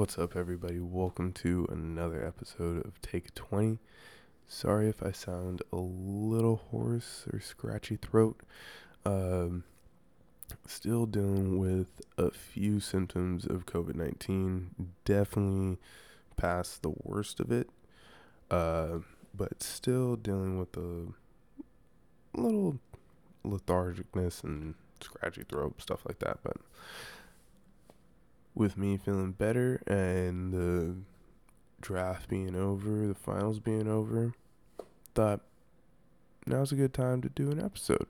What's up, everybody? Welcome to another episode of Take 20. Sorry if I sound a little hoarse or scratchy throat. Um, still dealing with a few symptoms of COVID 19. Definitely past the worst of it. Uh, but still dealing with a little lethargicness and scratchy throat, stuff like that. But with me feeling better and the draft being over, the finals being over, thought now's a good time to do an episode.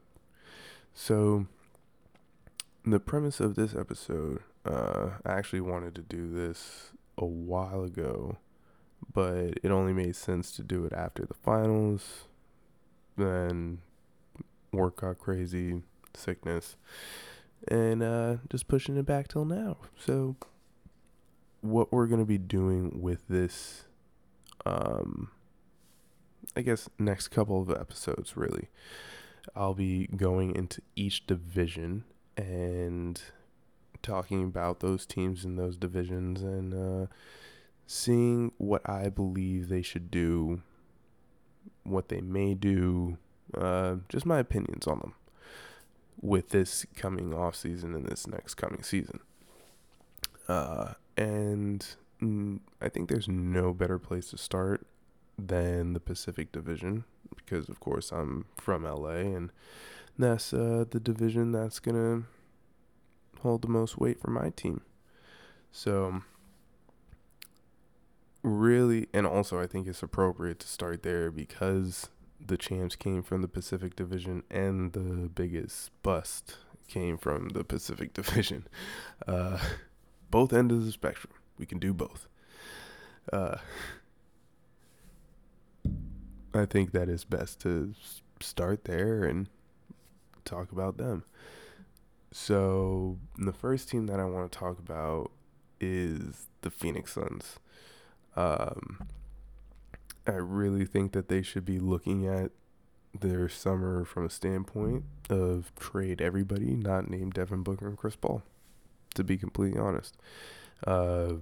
So, the premise of this episode, uh, I actually wanted to do this a while ago, but it only made sense to do it after the finals. Then work got crazy, sickness and uh, just pushing it back till now. So, what we're gonna be doing with this, um, I guess next couple of episodes, really, I'll be going into each division and talking about those teams in those divisions and uh, seeing what I believe they should do, what they may do, uh, just my opinions on them with this coming off season and this next coming season. Uh, and I think there's no better place to start than the Pacific Division because, of course, I'm from LA and that's uh, the division that's to hold the most weight for my team. So, really, and also I think it's appropriate to start there because the champs came from the Pacific Division and the biggest bust came from the Pacific Division. Uh, both ends of the spectrum. We can do both. Uh, I think that is best to start there and talk about them. So, the first team that I want to talk about is the Phoenix Suns. Um, I really think that they should be looking at their summer from a standpoint of trade everybody, not name Devin Booker and Chris Paul. To be completely honest, uh,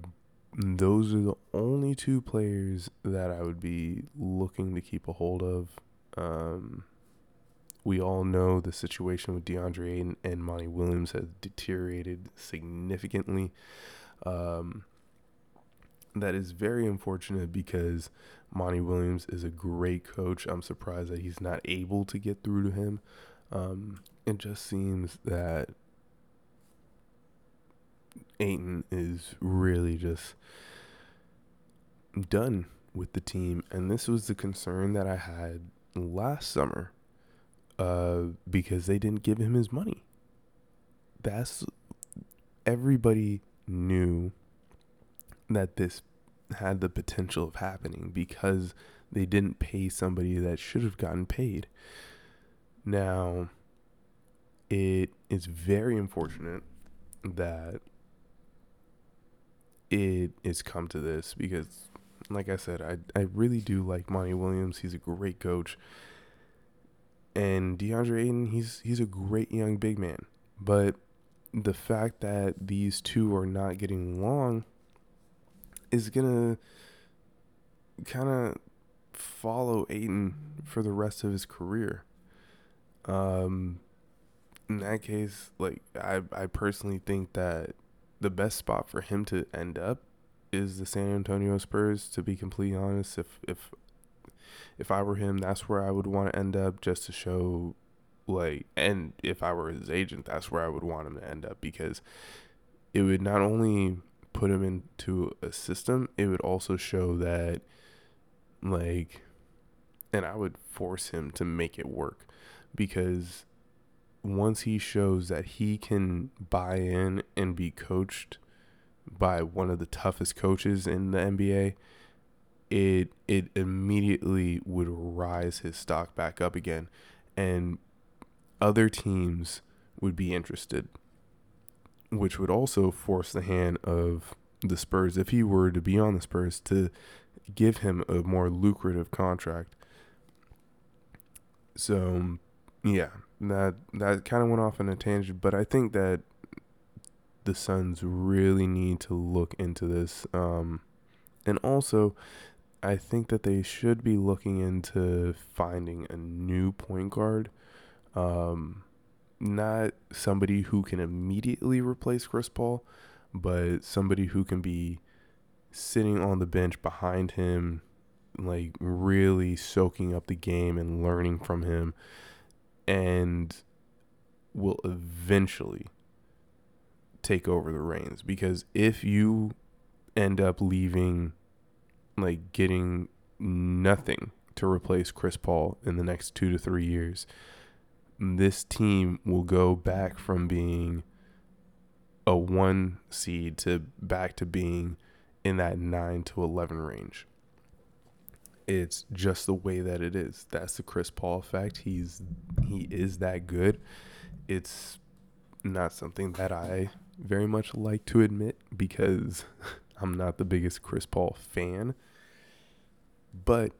those are the only two players that I would be looking to keep a hold of. Um, we all know the situation with DeAndre Ayton and Monty Williams has deteriorated significantly. Um, that is very unfortunate because Monty Williams is a great coach. I'm surprised that he's not able to get through to him. Um, it just seems that Ayton is really just done with the team. And this was the concern that I had last summer uh, because they didn't give him his money. That's everybody knew that this had the potential of happening because they didn't pay somebody that should have gotten paid. Now, it is very unfortunate that it has come to this because, like I said, I, I really do like Monty Williams. He's a great coach. And DeAndre Ayton, he's he's a great young big man. But the fact that these two are not getting along is gonna kind of follow Ayton for the rest of his career. Um, in that case, like I, I personally think that the best spot for him to end up is the San Antonio Spurs. To be completely honest, if if if I were him, that's where I would want to end up, just to show, like, and if I were his agent, that's where I would want him to end up because it would not only put him into a system, it would also show that, like, and I would force him to make it work because once he shows that he can buy in and be coached by one of the toughest coaches in the NBA, it it immediately would rise his stock back up again and other teams would be interested which would also force the hand of the Spurs, if he were to be on the Spurs, to give him a more lucrative contract. So, yeah, that that kind of went off on a tangent, but I think that the Suns really need to look into this. Um, and also, I think that they should be looking into finding a new point guard. Um, not somebody who can immediately replace Chris Paul, but somebody who can be sitting on the bench behind him, like really soaking up the game and learning from him, and will eventually take over the reins. Because if you end up leaving, like getting nothing to replace Chris Paul in the next two to three years, this team will go back from being a one seed to back to being in that 9 to 11 range. It's just the way that it is. That's the Chris Paul effect. He's he is that good. It's not something that I very much like to admit because I'm not the biggest Chris Paul fan. But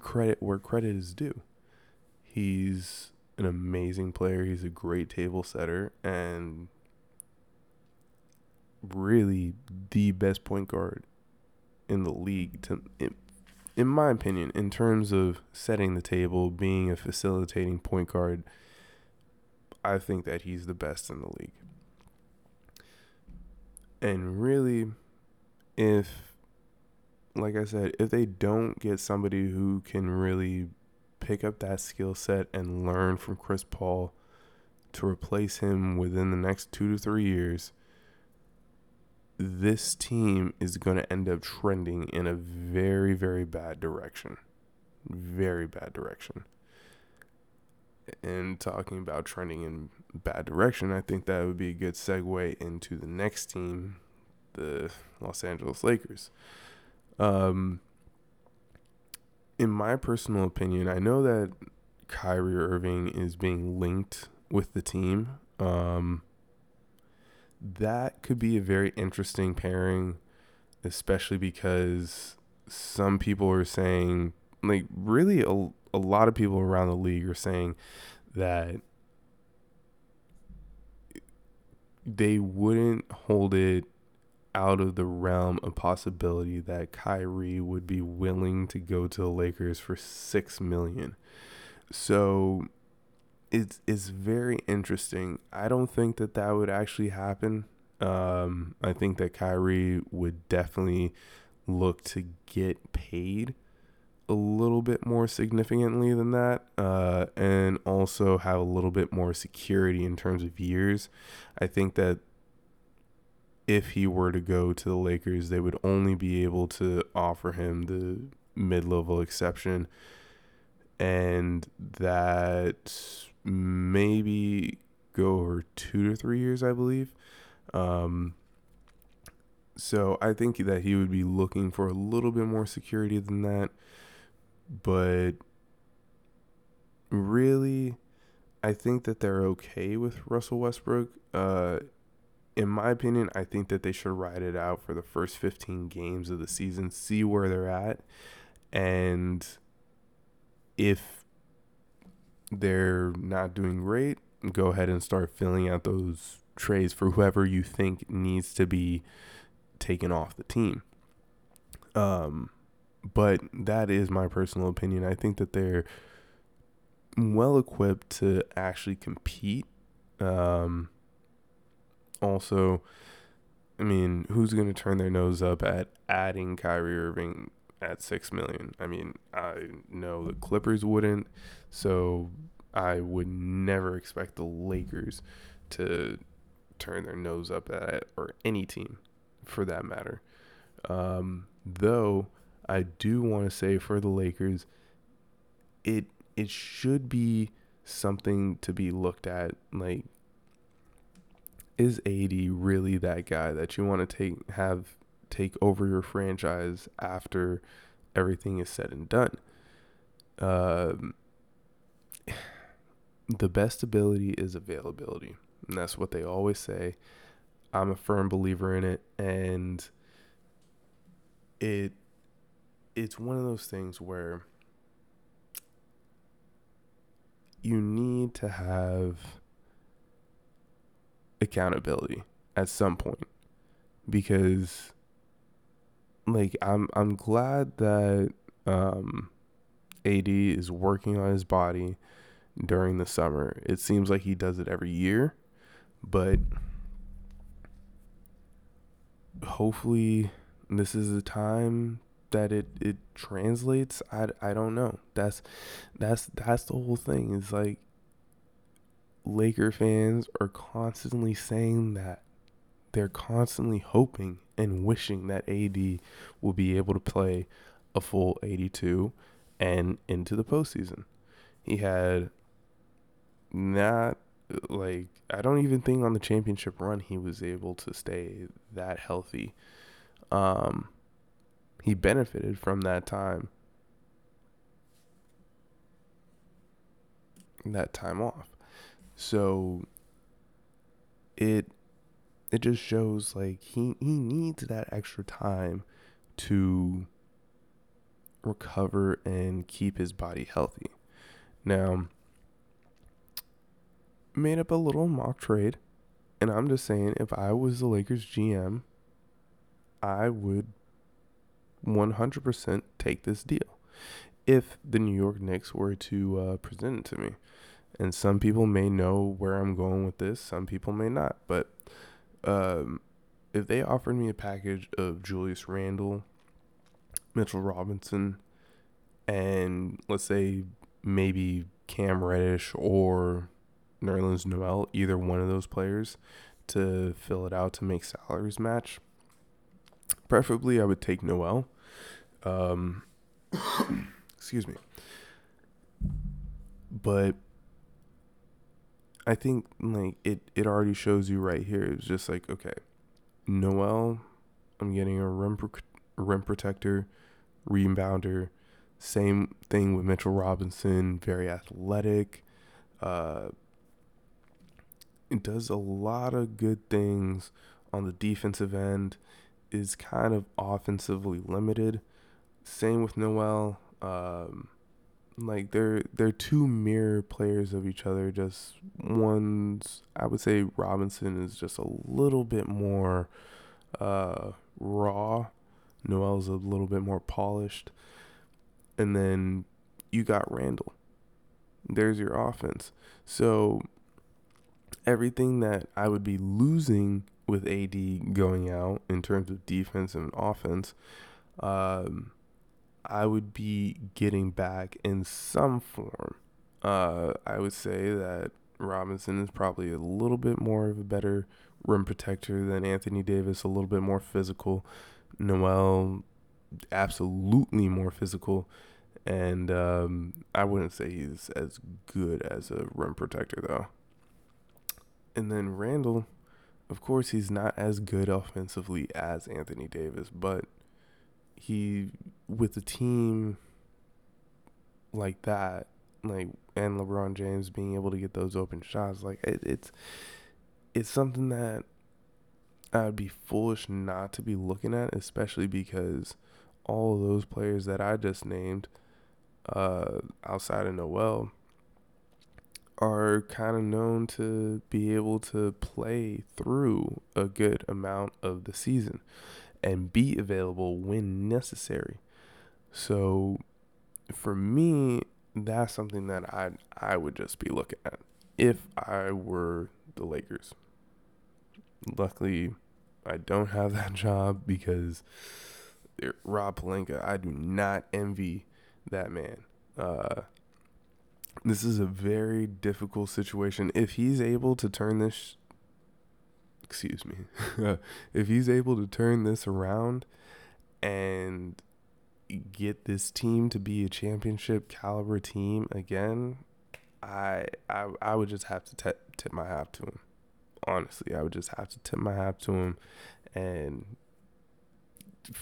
credit where credit is due. He's an amazing player. He's a great table setter and really the best point guard in the league to in, in my opinion in terms of setting the table, being a facilitating point guard. I think that he's the best in the league. And really if like I said, if they don't get somebody who can really pick up that skill set and learn from Chris Paul to replace him within the next two to three years, this team is going to end up trending in a very, very bad direction. Very bad direction. And talking about trending in bad direction, I think that would be a good segue into the next team, the Los Angeles Lakers. Um, in my personal opinion, I know that Kyrie Irving is being linked with the team. Um, that could be a very interesting pairing, especially because some people are saying, like, really, a, a lot of people around the league are saying that they wouldn't hold it out of the realm of possibility that Kyrie would be willing to go to the Lakers for six million. So it's it's very interesting. I don't think that that would actually happen. Um, I think that Kyrie would definitely look to get paid a little bit more significantly than that, uh, and also have a little bit more security in terms of years. I think that if he were to go to the Lakers, they would only be able to offer him the mid level exception. And that maybe go over two to three years, I believe. Um, so I think that he would be looking for a little bit more security than that. But really, I think that they're okay with Russell Westbrook. Uh, in my opinion, I think that they should ride it out for the first 15 games of the season, see where they're at. And if they're not doing great, go ahead and start filling out those trays for whoever you think needs to be taken off the team. Um, but that is my personal opinion. I think that they're well equipped to actually compete. Um, also, I mean, who's going to turn their nose up at adding Kyrie Irving at six million? I mean, I know the Clippers wouldn't, so I would never expect the Lakers to turn their nose up at it, or any team for that matter. Um, though I do want to say for the Lakers, it it should be something to be looked at. Like is AD really that guy that you want to take have take over your franchise after everything is said and done? Um, the best ability is availability, and that's what they always say. I'm a firm believer in it, and it it's one of those things where you need to have accountability. at some point because like I'm I'm glad that um AD is working on his body during the summer. It seems like he does it every year, but hopefully this is the time that it it translates. I, I don't know. That's that's that's the whole thing. It's like Laker fans are constantly saying that they're constantly hoping and wishing that AD will be able to play a full 82 and into the postseason. He had not like I don't even think on the championship run he was able to stay that healthy. Um he benefited from that time. That time off. So it it just shows like he he needs that extra time to recover and keep his body healthy. Now, made up a little mock trade, and I'm just saying if I was the Lakers GM, I would 100% take this deal if the New York Knicks were to uh, present it to me. And some people may know where I'm going with this, some people may not. But um, if they offered me a package of Julius Randle, Mitchell Robinson, and let's say maybe Cam Reddish or Nerlens Noel, either one of those players, to fill it out to make salaries match. Preferably, I would take Noel. Um, excuse me. But I think like it it already shows you right here. It's just like okay, Noel, I'm getting a rim pro- rim protector, rebounder. Same thing with Mitchell Robinson, very athletic. Uh, it does a lot of good things on the defensive end. Is kind of offensively limited. Same with Noel. Um, like they're they're two mirror players of each other. Just one's I would say Robinson is just a little bit more uh, raw. Noel's a little bit more polished. And then you got Randle. There's your offense. So everything that I would be losing with AD going out in terms of defense and offense, um, I would be getting back in some form. Uh, I would say that Robinson is probably a little bit more of a better rim protector than Anthony Davis, a little bit more physical. Noel, absolutely more physical. And um, I wouldn't say he's as good as a rim protector, though. And then Randle, of course, he's not as good offensively as Anthony Davis, but he with a team like that, like and LeBron James being able to get those open shots, like it, it's it's something that I'd be foolish not to be looking at, especially because all those players that I just named, uh, outside of Noel, are kind of known to be able to play through a good amount of the season and be available when necessary. So for me, that's something that I I would just be looking at if I were the Lakers. Luckily, I don't have that job because Rob Pelinka, I do not envy that man. Uh, this is a very difficult situation. If he's able to turn this excuse me, if he's able to turn this around and get this team to be a championship caliber team again, I I I would just have to t- tip my hat to him. Honestly, I would just have to tip my hat to him and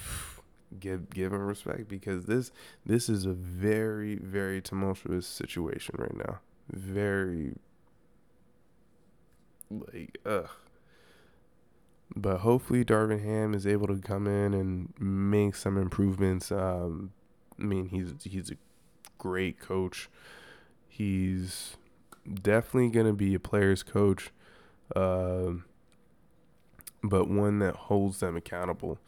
give give him respect because this this is a very very tumultuous situation right now. Very like ugh but hopefully Darvin Ham is able to come in and make some improvements. Um, I mean, he's he's a great coach. He's definitely gonna be a player's coach. Uh, but one that holds them accountable.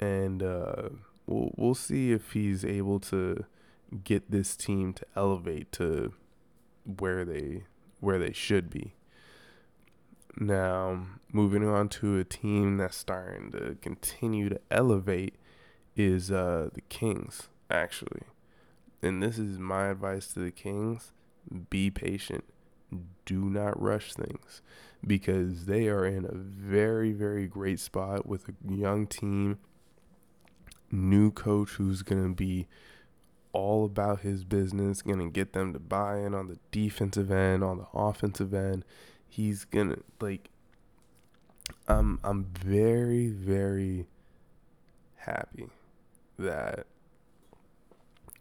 And uh, we'll we'll see if he's able to get this team to elevate to where they where they should be. Now, moving on to a team that's starting to continue to elevate is uh, the Kings, actually. And this is my advice to the Kings be patient. Do not rush things because they are in a very, very great spot with a young team, new coach who's going to be all about his business, going to get them to buy in on the defensive end, on the offensive end. He's going to like I'm I'm very very happy that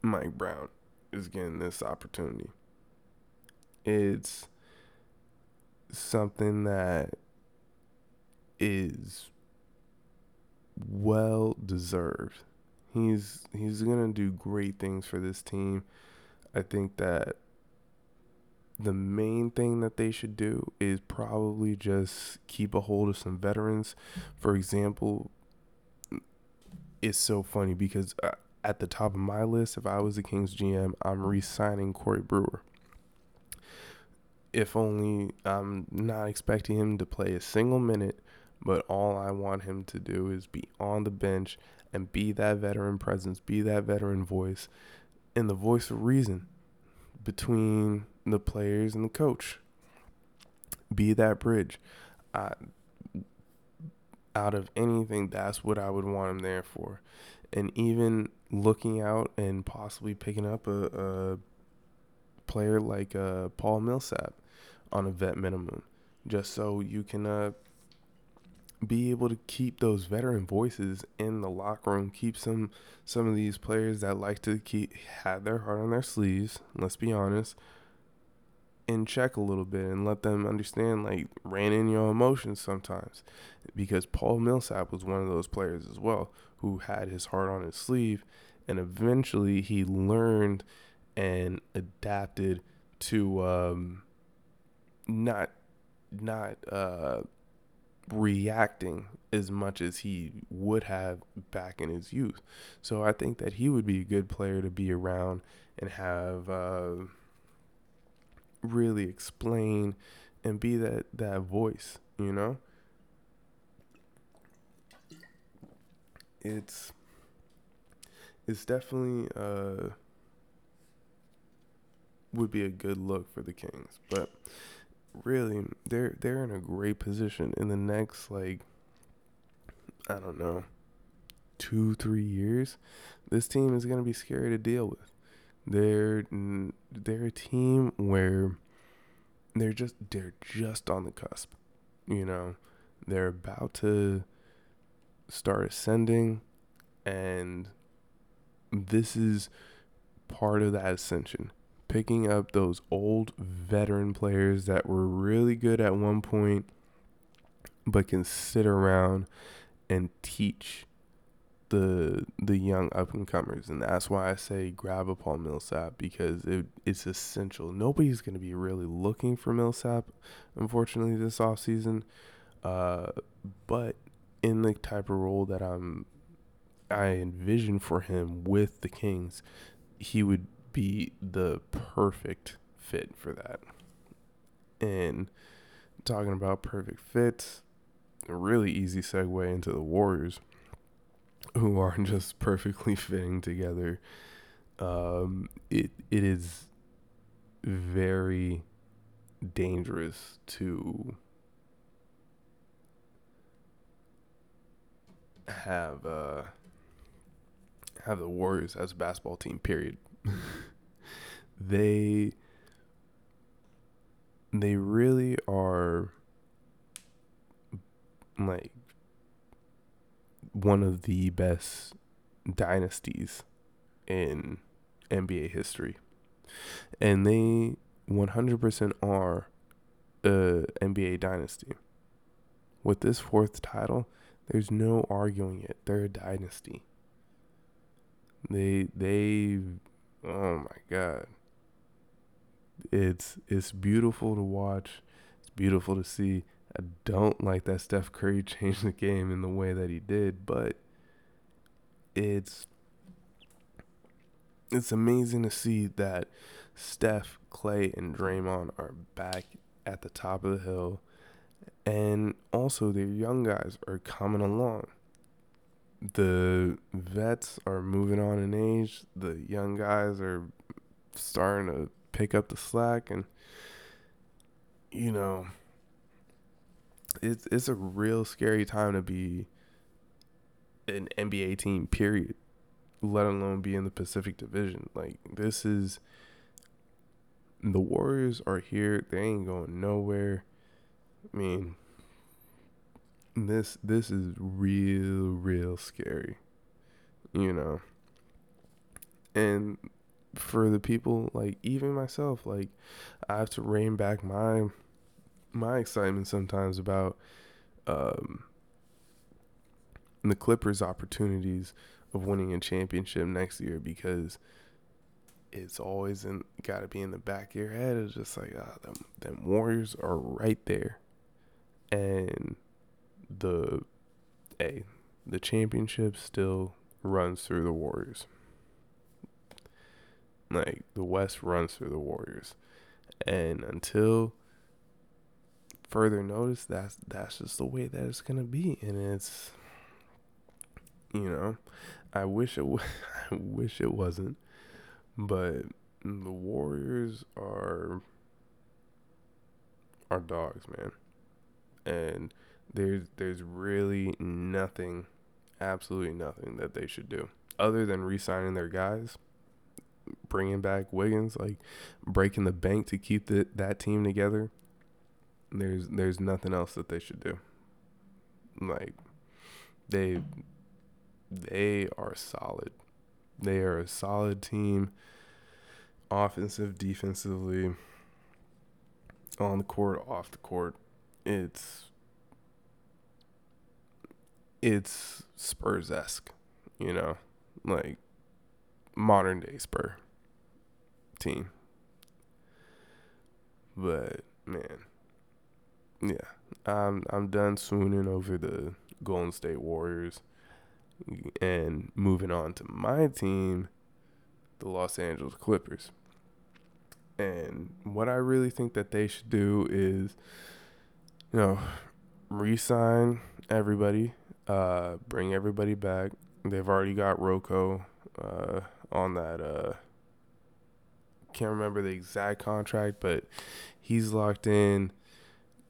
Mike Brown is getting this opportunity. It's something that is well deserved. He's he's gonna do great things for this team. I think that the main thing that they should do is probably just keep a hold of some veterans. For example, it's so funny because uh, at the top of my list, if I was the Kings GM, I'm re-signing Corey Brewer. If only I'm not expecting him to play a single minute, but all I want him to do is be on the bench and be that veteran presence, be that veteran voice, and the voice of reason between the players and the coach. Be that bridge. I, out of anything, that's what I would want him there for. And even looking out and possibly picking up a, a player like uh, Paul Millsap on a vet minimum, just so you can uh, be able to keep those veteran voices in the locker room, keep some some of these players that like to keep have their heart on their sleeves. Let's be honest, in check a little bit and let them understand like rein in your emotions sometimes because Paul Millsap was one of those players as well who had his heart on his sleeve and eventually he learned and adapted to um, not not uh, reacting as much as he would have back in his youth. So I think that he would be a good player to be around and have uh, really explain and be that that voice, you know? It's it's definitely uh would be a good look for the Kings, but really they're they're in a great position in the next like I don't know 2 3 years this team is going to be scary to deal with they're they're a team where they're just they're just on the cusp. You know, they're about to start ascending and this is part of that ascension. Picking up those old veteran players that were really good at one point but can sit around and teach the the young up and comers, and that's why I say grab a Paul Millsap because it, it's essential. Nobody's going to be really looking for Millsap, unfortunately, this off season. Uh, but in the type of role that I'm, I envision for him with the Kings, he would be the perfect fit for that. And talking about perfect fits, a really easy segue into the Warriors who are just perfectly fitting together. Um, it it is very dangerous to have uh have the Warriors as a basketball team. Period. they they really are like one of the best dynasties in NBA history. And they 100% are a NBA dynasty. With this fourth title, there's no arguing it. They're a dynasty. They they oh my god. It's it's beautiful to watch. It's beautiful to see. I don't like that Steph Curry changed the game in the way that he did, but it's it's amazing to see that Steph, Clay, and Draymond are back at the top of the hill, and also their young guys are coming along. The vets are moving on in age. The young guys are starting to pick up the slack, and you know, it's it's a real scary time to be an NBA team. Period. Let alone be in the Pacific Division. Like this is the Warriors are here. They ain't going nowhere. I mean, this this is real real scary. You know. And for the people like even myself, like I have to rein back my my excitement sometimes about um the Clippers opportunities of winning a championship next year because it's always in got to be in the back of your head. It's just like ah, them them Warriors are right there, and the a the championship still runs through the Warriors. Like the West runs through the Warriors, and until further notice, that's that's just the way that it's gonna be, and it's you know, I wish it I wish it wasn't, but the Warriors are are dogs, man. And there's there's really nothing, absolutely nothing that they should do other than re-signing their guys, bringing back Wiggins, like breaking the bank to keep the, that team together. There's there's nothing else that they should do. Like they they are solid. They are a solid team, offensive, defensively, on the court, off the court. It's it's Spurs esque, you know, like modern day Spur team. But man, yeah, I'm I'm done swooning over the Golden State Warriors. And moving on to my team, the Los Angeles Clippers. And what I really think that they should do is, you know, re-sign everybody, uh, bring everybody back. They've already got Rocco uh, on that. Uh, can't remember the exact contract, but he's locked in.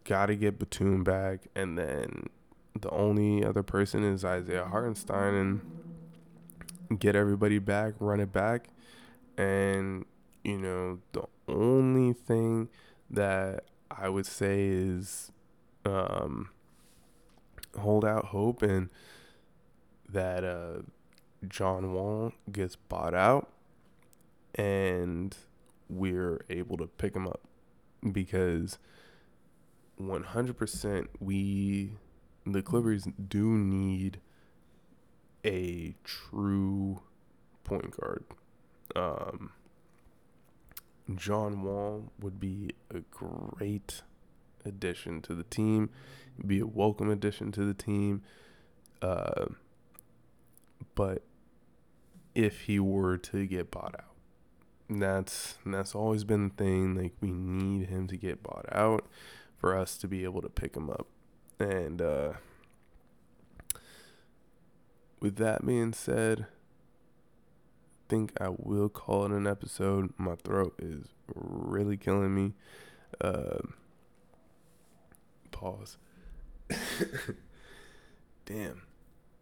Got to get Batum back, and then the only other person is Isaiah Hartenstein and get everybody back, run it back. And, you know, the only thing that I would say is um, hold out hope and that uh, John Wall gets bought out and we're able to pick him up because 100% we the Clippers do need a true point guard. Um, John Wall would be a great addition to the team, be a welcome addition to the team. Uh, but if he were to get bought out, that's that's always been the thing. Like we need him to get bought out for us to be able to pick him up. And uh, with that being said, I think I will call it an episode. My throat is really killing me. Uh, pause. Damn.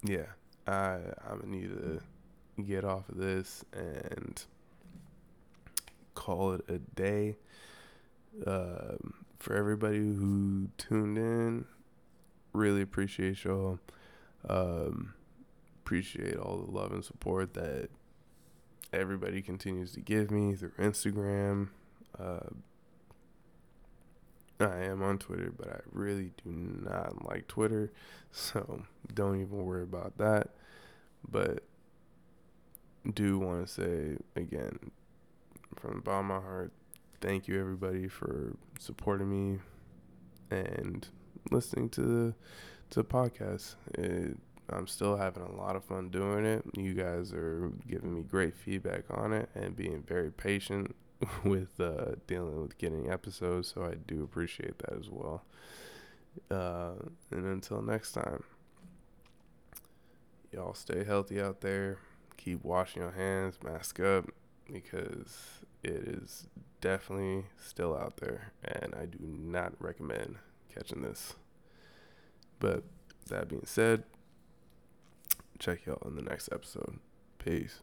Yeah, I I'm gonna need to get off of this and call it a day. Um, for everybody who tuned in, really appreciate y'all. Um, appreciate all the love and support that everybody continues to give me through Instagram. Uh, I am on Twitter, but I really do not like Twitter, so don't even worry about that. But do want to say again, from the bottom of my heart, thank you everybody for supporting me and listening to to podcasts. It, I'm still having a lot of fun doing it. You guys are giving me great feedback on it and being very patient with uh, dealing with getting episodes. So I do appreciate that as well. Uh, and until next time, y'all stay healthy out there. Keep washing your hands, mask up, because it is definitely still out there. And I do not recommend catching this. But that being said, check y'all in the next episode. Peace.